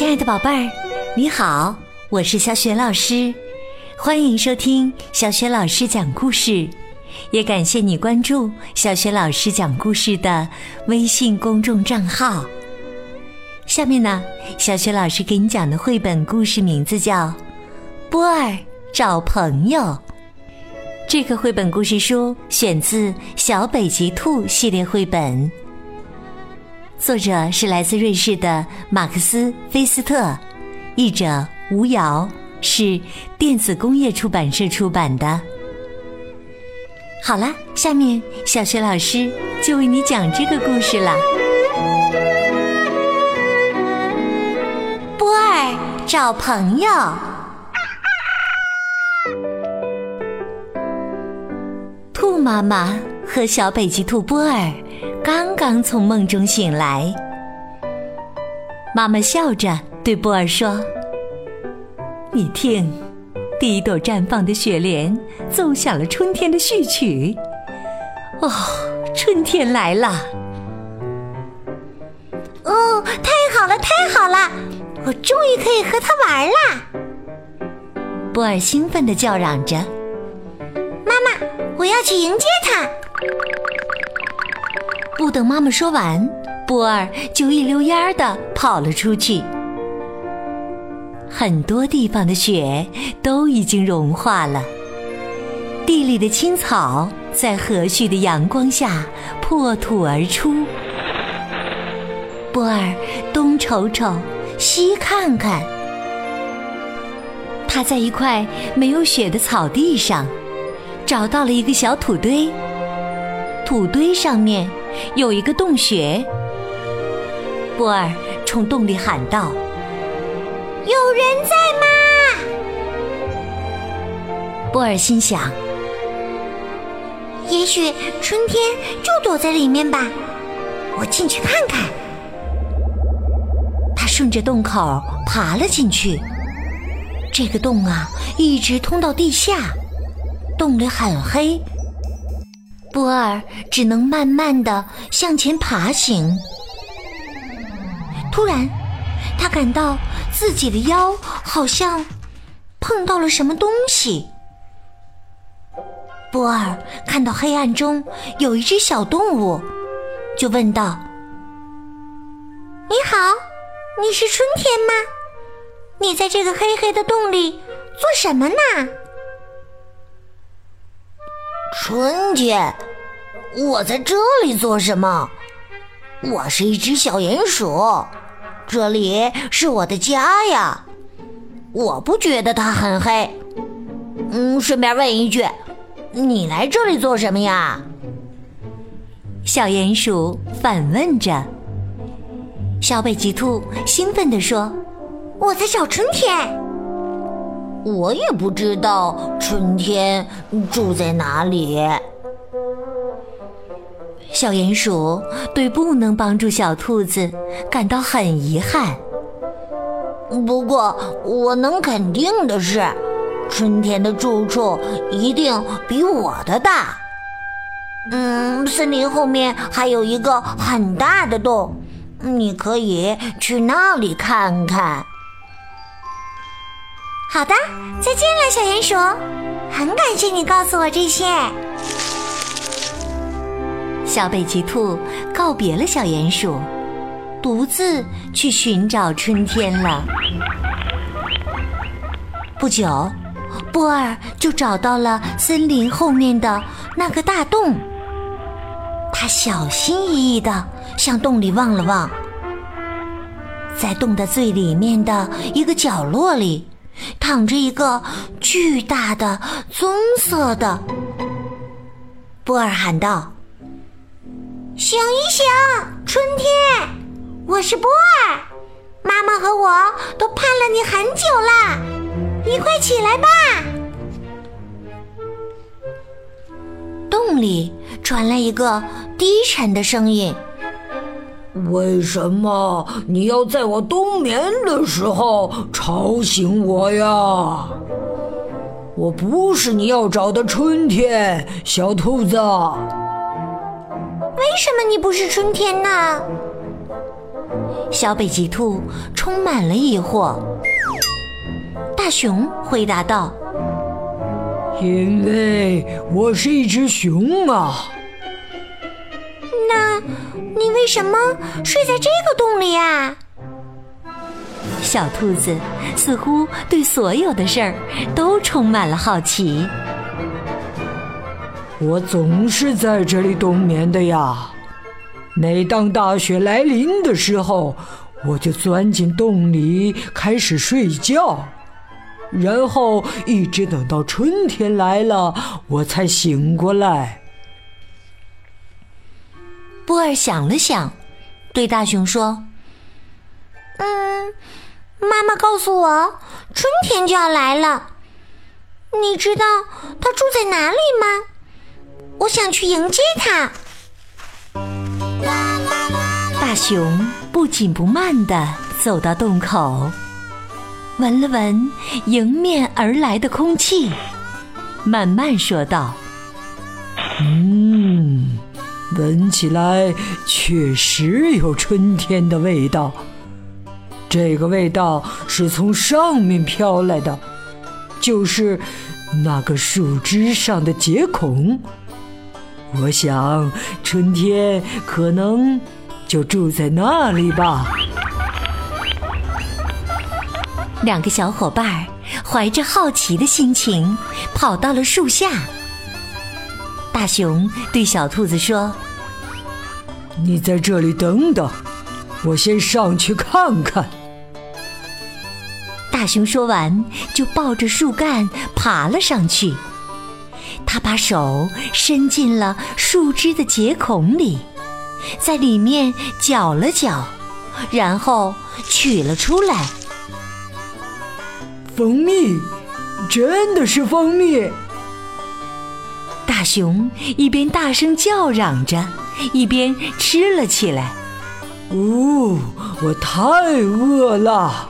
亲爱的宝贝儿，你好，我是小雪老师，欢迎收听小雪老师讲故事，也感谢你关注小雪老师讲故事的微信公众账号。下面呢，小雪老师给你讲的绘本故事名字叫《波儿找朋友》。这个绘本故事书选自《小北极兔》系列绘本。作者是来自瑞士的马克思·菲斯特，译者吴瑶，是电子工业出版社出版的。好了，下面小学老师就为你讲这个故事了。波儿找朋友。兔妈妈和小北极兔波儿。刚刚从梦中醒来，妈妈笑着对波儿说：“你听，第一朵绽放的雪莲奏响了春天的序曲。哦，春天来了！哦，太好了，太好了！我终于可以和它玩啦！”波儿兴奋地叫嚷着：“妈妈，我要去迎接它！”不等妈妈说完，波儿就一溜烟儿的跑了出去。很多地方的雪都已经融化了，地里的青草在和煦的阳光下破土而出。波儿东瞅瞅，西看看，他在一块没有雪的草地上找到了一个小土堆，土堆上面。有一个洞穴，波儿冲洞里喊道：“有人在吗？”波儿心想：“也许春天就躲在里面吧，我进去看看。”他顺着洞口爬了进去。这个洞啊，一直通到地下，洞里很黑。波儿只能慢慢的向前爬行。突然，他感到自己的腰好像碰到了什么东西。波儿看到黑暗中有一只小动物，就问道：“你好，你是春天吗？你在这个黑黑的洞里做什么呢？”春天，我在这里做什么？我是一只小鼹鼠，这里是我的家呀。我不觉得它很黑。嗯，顺便问一句，你来这里做什么呀？小鼹鼠反问着。小北极兔兴奋地说：“我在找春天。”我也不知道春天住在哪里。小鼹鼠对不能帮助小兔子感到很遗憾。不过我能肯定的是，春天的住处一定比我的大。嗯，森林后面还有一个很大的洞，你可以去那里看看。好的，再见了，小鼹鼠。很感谢你告诉我这些。小北极兔告别了小鼹鼠，独自去寻找春天了。不久，波儿就找到了森林后面的那个大洞。他小心翼翼的向洞里望了望，在洞的最里面的一个角落里。躺着一个巨大的棕色的，波尔喊道：“醒一醒，春天，我是波尔，妈妈和我都盼了你很久啦，你快起来吧！”洞里传来一个低沉的声音。为什么你要在我冬眠的时候吵醒我呀？我不是你要找的春天，小兔子。为什么你不是春天呢？小北极兔充满了疑惑。大熊回答道：“因为我是一只熊啊。”那，你为什么睡在这个洞里呀？小兔子似乎对所有的事儿都充满了好奇。我总是在这里冬眠的呀。每当大雪来临的时候，我就钻进洞里开始睡觉，然后一直等到春天来了，我才醒过来。波儿想了想，对大熊说：“嗯。”妈妈告诉我，春天就要来了。你知道他住在哪里吗？我想去迎接他。大熊不紧不慢地走到洞口，闻了闻迎面而来的空气，慢慢说道：“嗯，闻起来确实有春天的味道。”这个味道是从上面飘来的，就是那个树枝上的结孔。我想春天可能就住在那里吧。两个小伙伴怀着好奇的心情跑到了树下。大熊对小兔子说：“你在这里等等，我先上去看看。”大熊说完，就抱着树干爬了上去。他把手伸进了树枝的结孔里，在里面搅了搅，然后取了出来。蜂蜜，真的是蜂蜜！大熊一边大声叫嚷着，一边吃了起来。哦，我太饿了。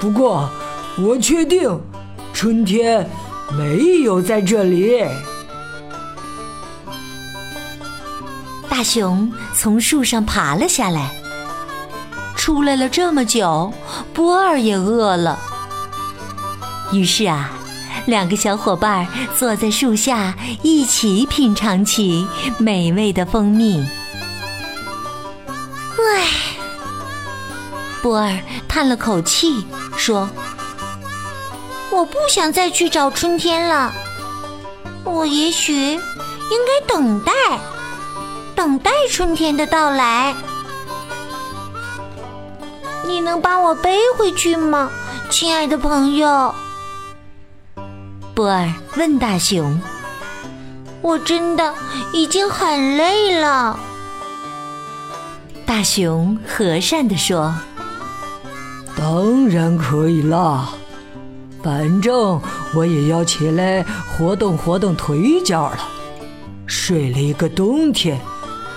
不过，我确定，春天没有在这里。大熊从树上爬了下来，出来了这么久，波儿也饿了。于是啊，两个小伙伴坐在树下，一起品尝起美味的蜂蜜。唉，波儿叹了口气。说：“我不想再去找春天了。我也许应该等待，等待春天的到来。你能把我背回去吗，亲爱的朋友？”波尔问大熊：“我真的已经很累了。”大熊和善地说。当然可以啦，反正我也要起来活动活动腿脚了。睡了一个冬天，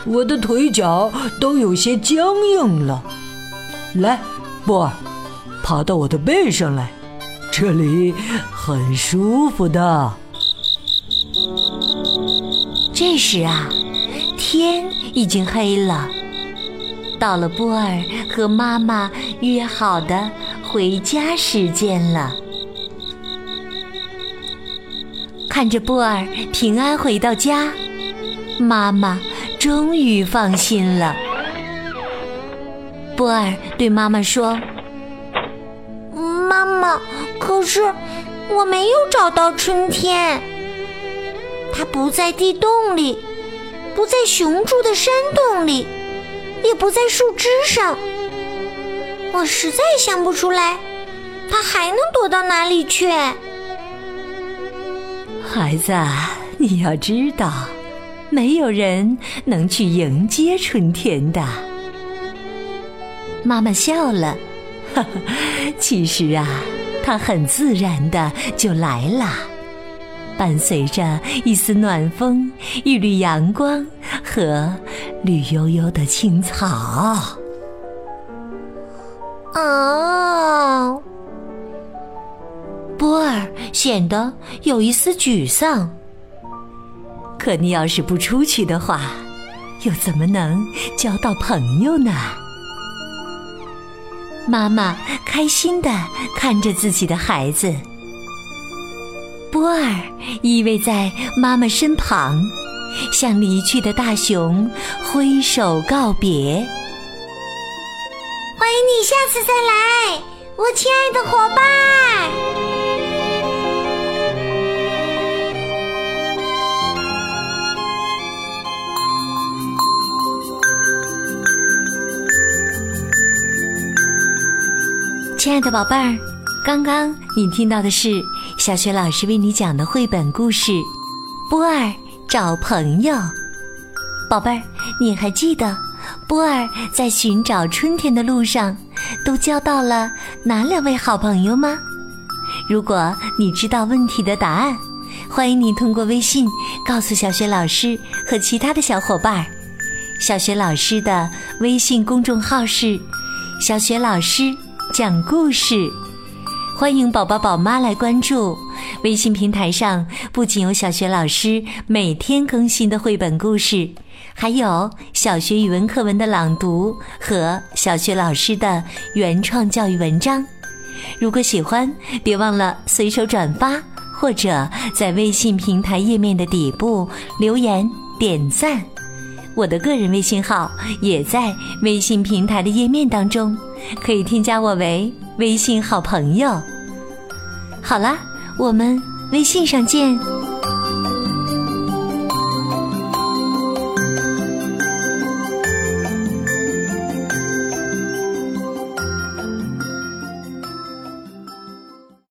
我的腿脚都有些僵硬了。来，波儿，爬到我的背上来，这里很舒服的。这时啊，天已经黑了。到了波尔和妈妈约好的回家时间了。看着波尔平安回到家，妈妈终于放心了。波尔对妈妈说：“，可是我没有找到春天，它不在地洞里，不在熊住的山洞里。”也不在树枝上，我实在想不出来，它还能躲到哪里去？孩子，你要知道，没有人能去迎接春天的。妈妈笑了，哈哈，其实啊，它很自然的就来了，伴随着一丝暖风，一缕阳光。和绿油油的青草。哦，波尔显得有一丝沮丧。可你要是不出去的话，又怎么能交到朋友呢？妈妈开心地看着自己的孩子。波儿依偎在妈妈身旁，向离去的大熊挥手告别。欢迎你下次再来，我亲爱的伙伴。的宝贝儿，刚刚你听到的是小雪老师为你讲的绘本故事《波儿找朋友》。宝贝儿，你还记得波儿在寻找春天的路上都交到了哪两位好朋友吗？如果你知道问题的答案，欢迎你通过微信告诉小雪老师和其他的小伙伴。小雪老师的微信公众号是“小雪老师”。讲故事，欢迎宝宝宝妈来关注。微信平台上不仅有小学老师每天更新的绘本故事，还有小学语文课文的朗读和小学老师的原创教育文章。如果喜欢，别忘了随手转发，或者在微信平台页面的底部留言点赞。我的个人微信号也在微信平台的页面当中，可以添加我为微信好朋友。好啦，我们微信上见。